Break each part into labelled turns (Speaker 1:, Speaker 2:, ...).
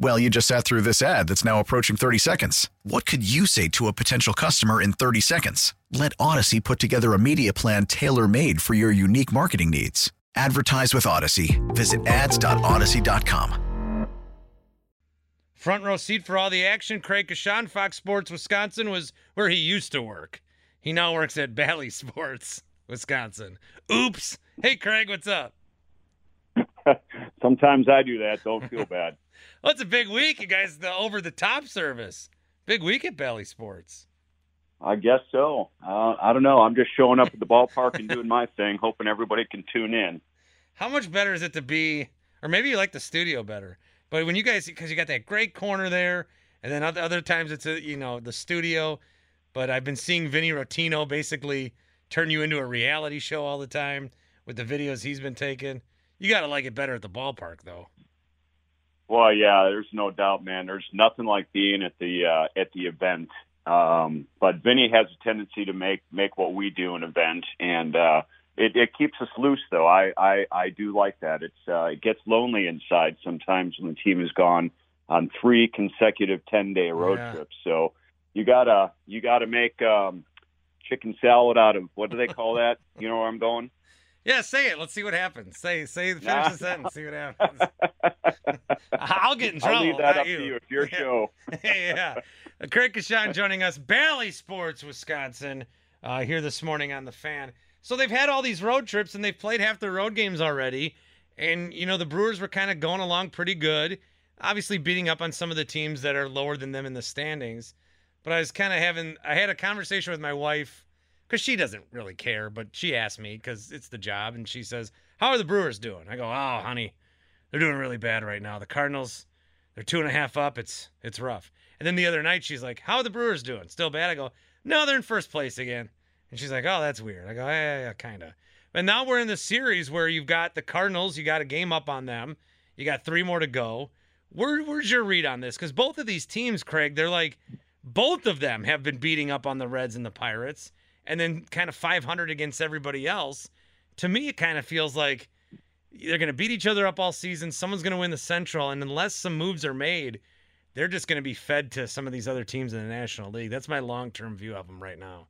Speaker 1: Well, you just sat through this ad that's now approaching 30 seconds. What could you say to a potential customer in 30 seconds? Let Audacy put together a media plan tailor made for your unique marketing needs. Advertise with Audacy. Visit ads.audacy.com.
Speaker 2: Front row seat for all the action. Craig Coshun, Fox Sports Wisconsin, was where he used to work. He now works at Bally Sports, Wisconsin. Oops. Hey, Craig, what's up?
Speaker 3: Sometimes I do that. Don't feel bad.
Speaker 2: Well, it's a big week, you guys. The over the top service. Big week at Bally Sports.
Speaker 3: I guess so. Uh, I don't know. I'm just showing up at the ballpark and doing my thing, hoping everybody can tune in.
Speaker 2: How much better is it to be, or maybe you like the studio better, but when you guys, because you got that great corner there, and then other, other times it's, a, you know, the studio. But I've been seeing Vinny Rottino basically turn you into a reality show all the time with the videos he's been taking. You got to like it better at the ballpark, though.
Speaker 3: Well, yeah, there's no doubt, man. There's nothing like being at the uh, at the event. Um, but Vinny has a tendency to make make what we do an event, and uh, it, it keeps us loose. Though I, I I do like that. It's uh, it gets lonely inside sometimes when the team has gone on three consecutive ten day road
Speaker 2: Yeah.
Speaker 3: trips. So you gotta you gotta make um, chicken salad out of what do they call that? You know where I'm going?
Speaker 2: Yeah, say it. Let's see what happens. Say, say, finish
Speaker 3: Nah.
Speaker 2: the sentence. See what happens. I'll get in trouble.
Speaker 3: I'll leave that up to you. It's your show.
Speaker 2: yeah. Craig Coshun joining us, Bally Sports, Wisconsin, uh, here this morning on the fan. So they've had all these road trips and they've played half their road games already. And, you know, the Brewers were kind of going along pretty good, obviously beating up on some of the teams that are lower than them in the standings. But I was kind of having, I had a conversation with my wife because she doesn't really care, but she asked me because it's the job. And she says, How are the Brewers doing? I go, Oh, honey, they're doing really bad right now. The Cardinals, they're two and a half up. It's it's rough. And then the other night she's like, "How are the Brewers doing? Still bad?" I go, "No, they're in first place again." And she's like, "Oh, that's weird." I go, "Yeah, yeah, kind of." And now we're in the series where you've got the Cardinals. You got a game up on them. You got three more to go. Where, where's your read on this? Because both of these teams, Craig, they're like, both of them have been beating up on the Reds and the Pirates, and then kind of 500 against everybody else. To me, it kind of feels like they're going to beat each other up all season. Someone's going to win the Central, and unless some moves are made, they're just going to be fed to some of these other teams in the National League. That's my long term view of them right now.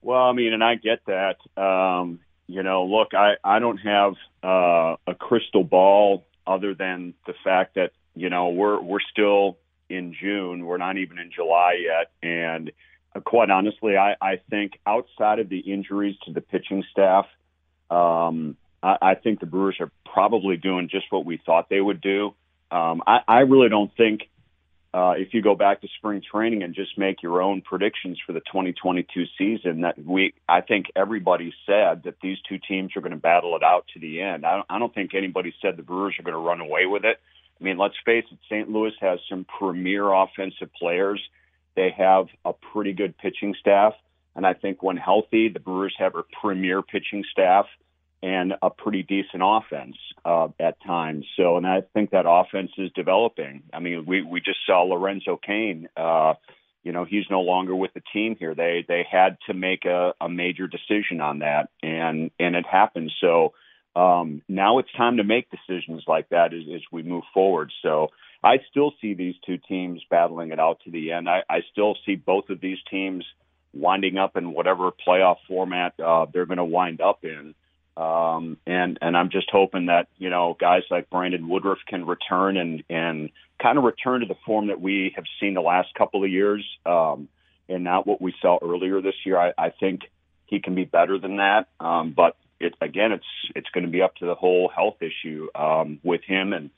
Speaker 3: Well, I mean, and I get that. Um, you know, look, I, I don't have uh, a crystal ball other than the fact that you know we're we're still in June. We're not even in July yet, and quite honestly, I, I think outside of the injuries to the pitching staff, um, I, I think the Brewers are probably doing just what we thought they would do. Um, I, I really don't think uh, if you go back to spring training and just make your own predictions for the 2022 season, that we, I think everybody said that these two teams are going to battle it out to the end. I don't, I don't think anybody said the Brewers are going to run away with it. I mean, let's face it, St. Louis has some premier offensive players. They have a pretty good pitching staff. And I think when healthy, the Brewers have a premier pitching staff and a pretty decent offense uh, at times. So, and I think that offense is developing. I mean, we we just saw Lorenzo Cain. Uh, you know, he's no longer with the team here. They they had to make a, a major decision on that, and and it happened. So um, now it's time to make decisions like that as, as we move forward. So I still see these two teams battling it out to the end. I, I still see both of these teams winding up in whatever playoff format uh, they're going to wind up in. Um, and, and I'm just hoping that, you know, guys like Brandon Woodruff can return and, and kind of return to the form that we have seen the last couple of years. Um, and not what we saw earlier this year. I, I think he can be better than that. Um, but it, again, it's, it's going to be up to the whole health issue, um, with him and,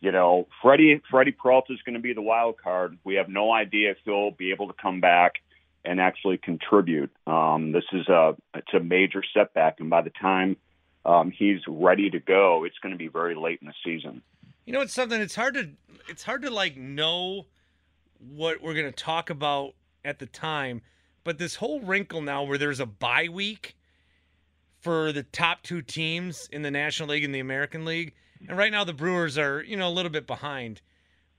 Speaker 3: you know, Freddie Freddie Peralta is going to be the wild card. We have no idea if he'll be able to come back and actually contribute. Um, this is a it's a major setback, and by the time um, he's ready to go, it's going to be very late in the season.
Speaker 2: You know, it's something. It's hard to it's hard to like know what we're going to talk about at the time, but this whole wrinkle now where there's a bye week for the top two teams in the National League and the American League, and right now the Brewers are you know a little bit behind.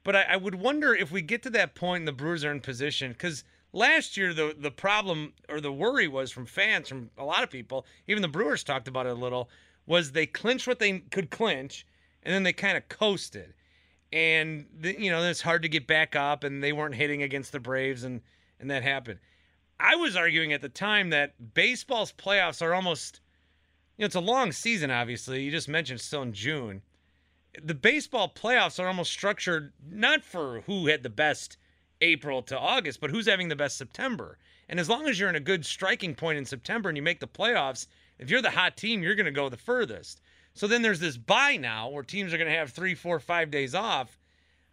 Speaker 2: But I, I would wonder if we get to that point and the Brewers are in position because last year the the problem or the worry was from fans from a lot of people even the brewers talked about it a little was they clinched what they could clinch and then they kind of coasted. And the, you know it's hard to get back up and they weren't hitting against the braves and and that happened. I was arguing at the time that baseball's playoffs are almost you know it's a long season obviously. You just mentioned still in june the baseball playoffs are almost structured not for who had the best April to August, but who's having the best September? And as long as you're in a good striking point in September and you make the playoffs, if you're the hot team, you're going to go the furthest. So then there's this bye now where teams are going to have three, four, five days off.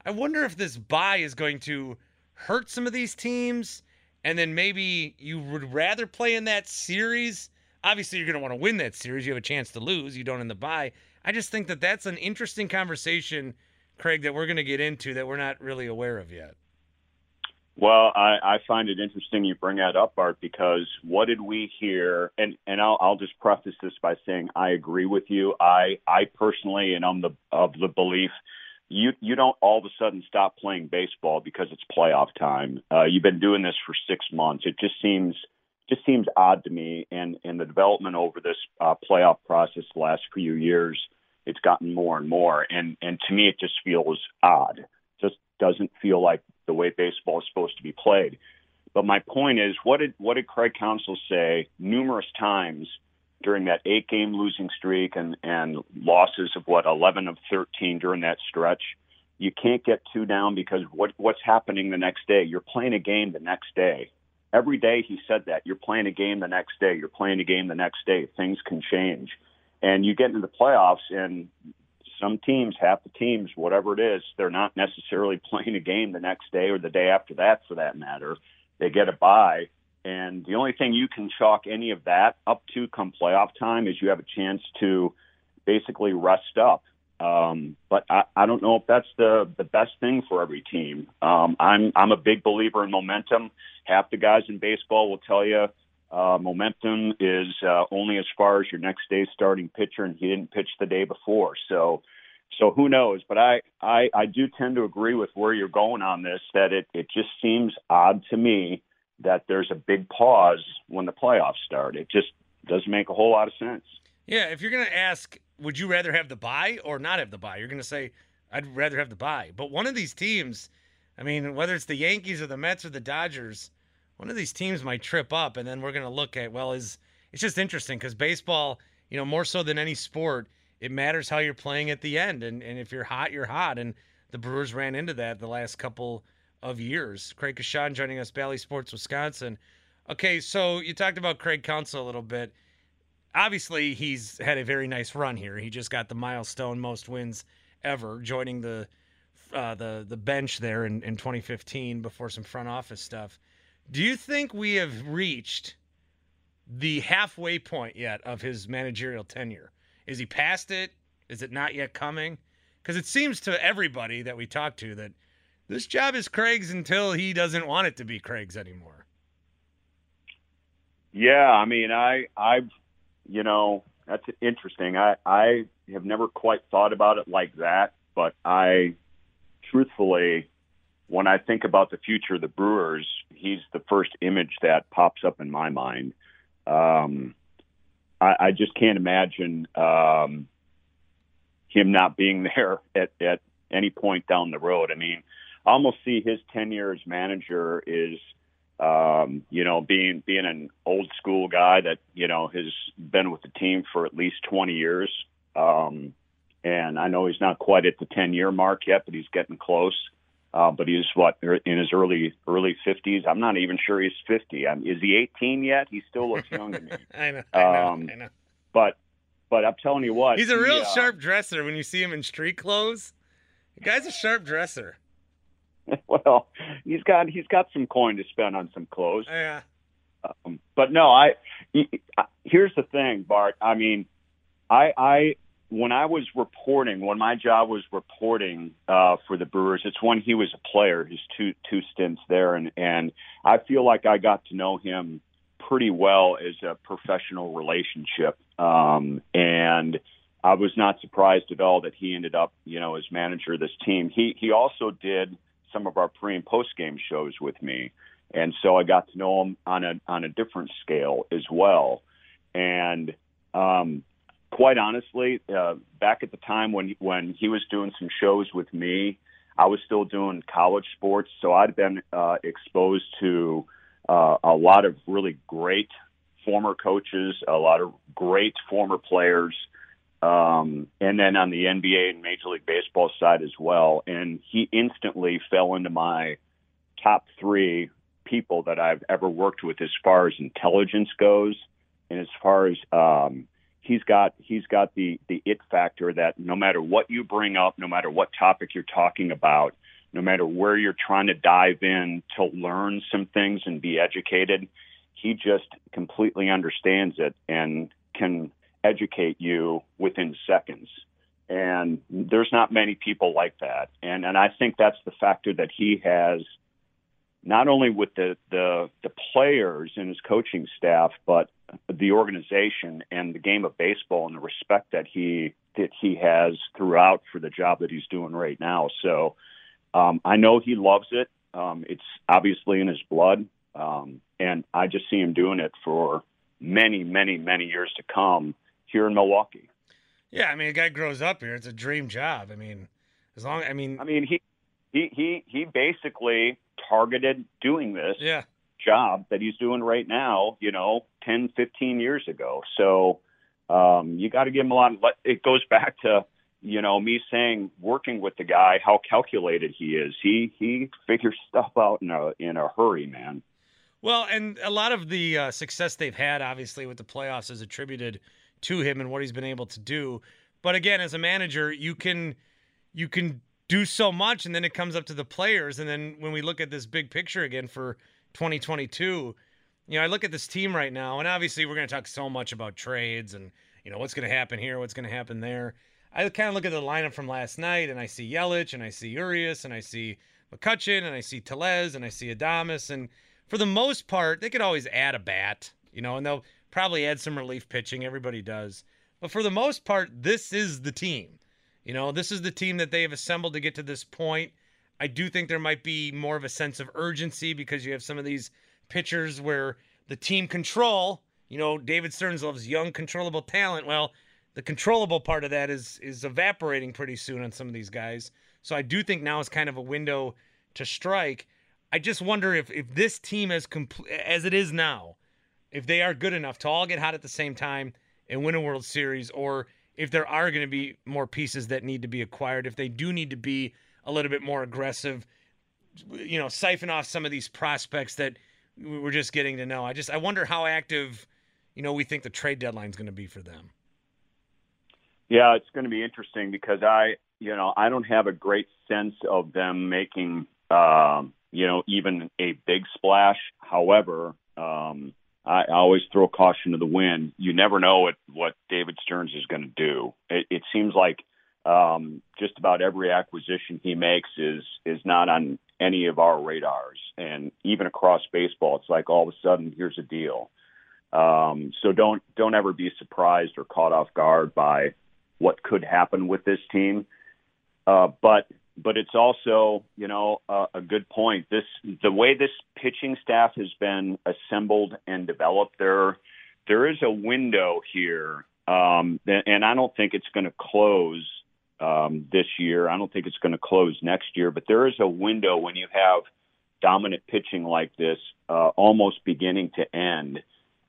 Speaker 2: I wonder if this bye is going to hurt some of these teams, and then maybe you would rather play in that series. Obviously, you're going to want to win that series. You have a chance to lose. You don't in the bye. I just think that that's an interesting conversation, Craig, that we're going to get into that we're not really aware of yet.
Speaker 3: Well, I, I find it interesting you bring that up, Bart, because what did we hear? And and I'll, I'll just preface this by saying I agree with you. I I personally, and I'm the of the belief, you you don't all of a sudden stop playing baseball because it's playoff time. Uh, you've been doing this for six months. It just seems just seems odd to me. And and the development over this uh, playoff process the last few years, it's gotten more and more. And and to me, it just feels odd. Just doesn't feel like the way baseball is supposed to be played. But my point is, what did what did Craig Counsell say numerous times during that eight game losing streak and and losses of what eleven of thirteen during that stretch? You can't get too down because what what's happening the next day? You're playing a game the next day. Every day he said that you're playing a game the next day. You're playing a game the next day. Things can change, and you get into the playoffs and some teams, half the teams, whatever it is, they're not necessarily playing a game the next day or the day after that, for that matter. They get a bye, and the only thing you can chalk any of that up to come playoff time is you have a chance to basically rest up. Um, but I, I don't know if that's the the best thing for every team. Um, I'm I'm a big believer in momentum. Half the guys in baseball will tell you uh, momentum is uh, only as far as your next day's starting pitcher, and he didn't pitch the day before. So, so who knows? But I, I, I do tend to agree with where you're going on this. That it, it just seems odd to me that there's a big pause when the playoffs start. It just doesn't make a whole lot of sense.
Speaker 2: Yeah, if you're to ask, would you rather have the bye or not have the bye? You're to say, I'd rather have the bye. But one of these teams, I mean, whether it's the Yankees or the Mets or the Dodgers one of these teams might trip up, and then we're going to look at well, is it's just interesting because baseball, you know, more so than any sport, it matters how you're playing at the end, and and if you're hot, you're hot, and the Brewers ran into that the last couple of years. Craig Coshun joining us, Bally Sports Wisconsin. Okay, so you talked about Craig Counsell a little bit. Obviously, he's had a very nice run here. He just got the milestone most wins ever, joining the uh, the the bench there in, in 2015 before some front office stuff. Do you think we have reached the halfway point yet of his managerial tenure? Is he past it? Is it not yet coming? Because it seems to everybody that we talk to that this job is Craig's until he doesn't want it to be Craig's anymore.
Speaker 3: Yeah, I mean, I, I've, you know, that's interesting. I, I have never quite thought about it like that, but I, truthfully, when I think about the future of the Brewers, he's the first image that pops up in my mind. Um, I, I just can't imagine um, him not being there at, at any point down the road. I mean, I almost see his tenure as manager is, um, you know, being being an old school guy that you know has been with the team for at least 20 years. Um, and I know he's not quite at the 10 year mark yet, but he's getting close. Uh, but he's what in his early early fifties. I'm not even sure he's fifty. Um, is he 18 yet? He still looks young to me.
Speaker 2: I know. I know,
Speaker 3: um,
Speaker 2: I know.
Speaker 3: But but I'm telling you what,
Speaker 2: He's a real
Speaker 3: he, uh,
Speaker 2: sharp dresser when you see him in street clothes. The guy's a sharp dresser.
Speaker 3: well, he's got he's got some coin to spend on some clothes.
Speaker 2: Yeah.
Speaker 3: Um, but no, I here's the thing, Bart. I mean, I I when I was reporting, when my job was reporting uh, for the Brewers, it's when he was a player, his two two stints there, and and I feel like I got to know him pretty well as a professional relationship, um, and I was not surprised at all that he ended up, you know, as manager of this team. He he also did some of our pre and post game shows with me, and so I got to know him on a on a different scale as well, and. Um, quite honestly, uh, back at the time when when he was doing some shows with me, I was still doing college sports, so I'd been uh, exposed to uh, a lot of really great former coaches, a lot of great former players, um, and then on the NBA and Major League Baseball side as well. And he instantly fell into my top three people that I've ever worked with as far as intelligence goes, and as far as um, he's got he's got the the it factor that no matter what you bring up, no matter what topic you're talking about, no matter where you're trying to dive in to learn some things and be educated, he just completely understands it and can educate you within seconds. And there's not many people like that. And and I think that's the factor that he has not only with the, the the players and his coaching staff, but the organization and the game of baseball and the respect that he that he has throughout for the job that he's doing right now. So um, I know he loves it. Um, it's obviously in his blood, um, and I just see him doing it for many, many, many years to come here in Milwaukee.
Speaker 2: Yeah, I mean, a guy grows up here; it's a dream job. I mean, as long, I mean,
Speaker 3: I mean, he he he he basically targeted doing this
Speaker 2: yeah.
Speaker 3: job that he's doing right now, you know, 10, 15 years ago. So um, you got to give him a lot. Of, it goes back to, you know, me saying working with the guy, how calculated he is. He he figures stuff out in a in a hurry, man.
Speaker 2: Well, and a lot of the uh, success they've had, obviously, with the playoffs, is attributed to him and what he's been able to do. But again, as a manager, you can you can do so much and then it comes up to the players. And then when we look at this big picture again for 2022 you know i look at this team right now and obviously we're going to talk so much about trades and you know what's going to happen here what's going to happen there. I kind of look at the lineup from last night and i see yelich and i see urias and i see mccutchen and i see Tellez and i see adames and for the most part they could always add a bat you know and they'll probably add some relief pitching. Everybody does. But for the most part this is the team you know, this is the team that they have assembled to get to this point. I do think there might be more of a sense of urgency because you have some of these pitchers where the team control, you know, David Stearns loves young, controllable talent. Well, the controllable part of that is is evaporating pretty soon on some of these guys. So I do think now is kind of a window to strike. I just wonder if if this team as complete as it is now, if they are good enough to all get hot at the same time and win a World Series, or if there are going to be more pieces that need to be acquired, if they do need to be a little bit more aggressive, you know, siphon off some of these prospects that we're just getting to know. I just I wonder how active, you know, we think the trade deadline is going to be for them.
Speaker 3: Yeah, it's going to be interesting because I, you know, I don't have a great sense of them making, um, you know, even a big splash. However, um, I always throw caution to the wind. You never know what what David Stearns is going to do. It, it seems like um, just about every acquisition he makes is is not on any of our radars, and even across baseball, it's like all of a sudden here's a deal. Um, so don't don't ever be surprised or caught off guard by what could happen with this team. Uh, but but it's also, you know, a good point. This the way this pitching staff has been assembled and developed. There, there is a window here, um, and I don't think it's going to close um, this year. I don't think it's going to close next year. But there is a window when you have dominant pitching like this, uh, almost beginning to end,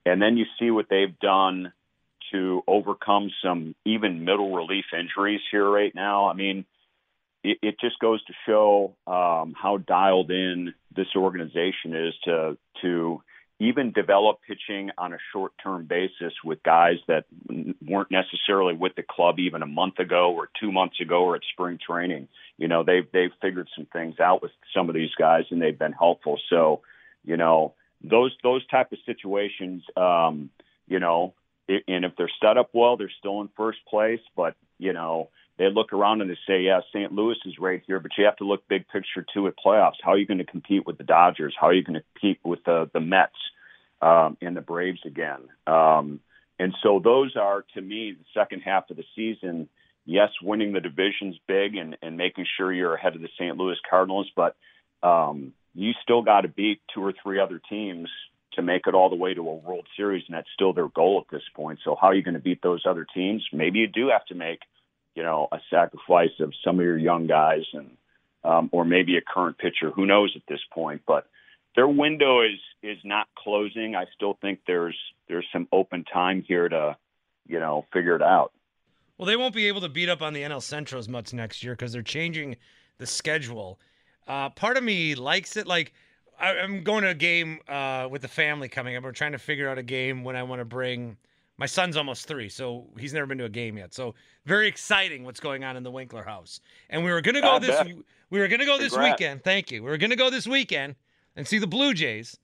Speaker 3: and then you see what they've done to overcome some even middle relief injuries here right now. I mean it, it just goes to show um, how dialed in this organization is to to even develop pitching on a short term basis with guys that weren't necessarily with the club even a month ago or two months ago or at spring training. You know, they've they've figured some things out with some of these guys and they've been helpful. So, you know, those those type of situations, um, you know, and if they're set up well, they're still in first place. But you know, they look around and they say, yeah, St. Louis is right here, but you have to look big picture too at playoffs. How are you going to compete with the Dodgers? How are you going to compete with the the Mets um, and the Braves again? Um, and so those are, to me, the second half of the season. Yes, winning the division's big and, and making sure you're ahead of the St. Louis Cardinals, but um, you still got to beat two or three other teams to make it all the way to a World Series, and that's still their goal at this point. So how are you going to beat those other teams? Maybe you do have to make – you know, a sacrifice of some of your young guys and um, or maybe a current pitcher. Who knows at this point? But their window is is not closing. I still think there's there's some open time here to, you know, figure it out.
Speaker 2: Well, they won't be able to beat up on the NL Central as much next year because they're changing the schedule. Uh, part of me likes it. Like I, am going to a game uh, with the family coming up. We're trying to figure out a game when I want to bring my son's almost three, so he's never been to a game yet. So very exciting what's going on in the Winkler house. And we were gonna go this we were gonna go this weekend. Thank you. We were gonna go this weekend and see the Blue Jays,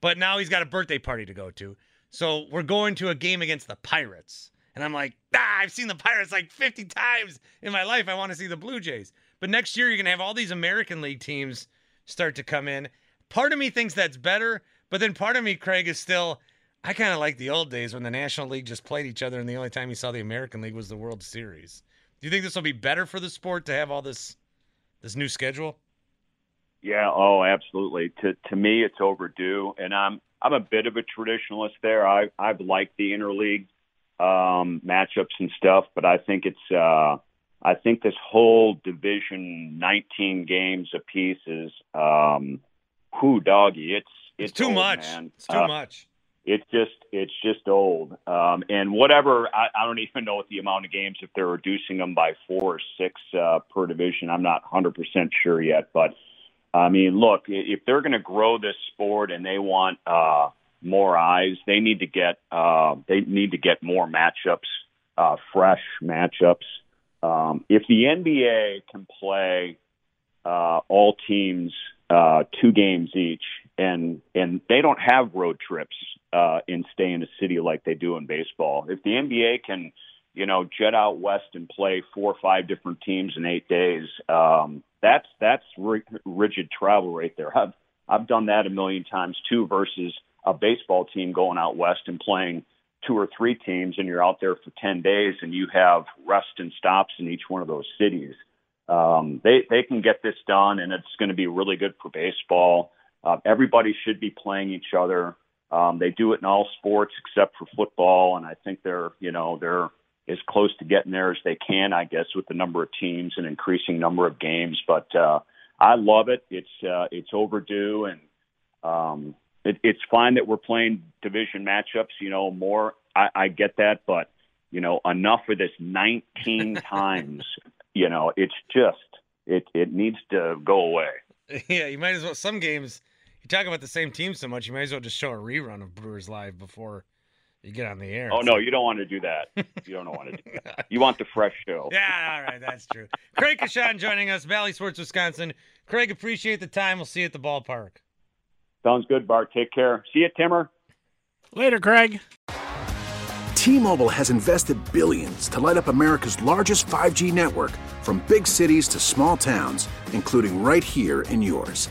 Speaker 2: but now he's got a birthday party to go to. So we're going to a game against the Pirates. And I'm like, ah, I've seen the Pirates like 50 times in my life. I want to see the Blue Jays. But next year, you're going to have all these American League teams start to come in. Part of me thinks that's better, but then part of me, Craig, is still, I kind of like the old days when the National League just played each other, and the only time you saw the American League was the World Series. Do you think this will be better for the sport to have all this this new schedule?
Speaker 3: Yeah, oh, absolutely. To to me, it's overdue, and I'm I'm a bit of a traditionalist there. I I've liked the interleague um, matchups and stuff, but I think it's uh, I think this whole division, 19 games apiece, is um, who doggy. It's
Speaker 2: it's, it's too
Speaker 3: old,
Speaker 2: much.
Speaker 3: Man.
Speaker 2: It's too uh, much
Speaker 3: it's just it's just old. Um, and whatever, I, I don't even know what the amount of games if they're reducing them by four or six uh, per division. I'm not 100% sure yet, but I mean, look, if they're going to grow this sport and they want uh, more eyes, they need to get uh, they need to get more matchups, uh, fresh matchups. Um, if the NBA can play uh, all teams uh, two games each, and and they don't have road trips uh, and stay in a city like they do in baseball. If the NBA can, you know, jet out west and play four or five different teams in eight days, um, that's that's ri- rigid travel right there. I've I've done that a million times too. Versus a baseball team going out west and playing two or three teams, and you're out there for ten days, and you have rest and stops in each one of those cities. Um, they they can get this done, and it's going to be really good for baseball. Uh, everybody should be playing each other. Um, they do it in all sports except for football, and I think they're you know they're as close to getting there as they can, I guess, with the number of teams and increasing number of games. But uh, I love it. It's uh, it's overdue, and um, it, it's fine that we're playing division matchups. You know, more. I, I get that, but you know, enough of this 19 times you know, it's just it it needs to go away.
Speaker 2: Yeah, you might as well. Some games talk about the same team so much, you might as well just show a rerun of Brewers Live before you get on the air.
Speaker 3: Oh no, you don't want to do that. You don't want to do that. You want the fresh show.
Speaker 2: Yeah, all right, that's true. Craig Coshun joining us, Bally Sports Wisconsin. Craig, appreciate the time. We'll see you at the ballpark.
Speaker 3: Sounds good, Bart. Take care. See you, Timmer.
Speaker 2: Later, Craig.
Speaker 4: T-Mobile has invested billions to light up America's largest 5G network from big cities to small towns, including right here in yours.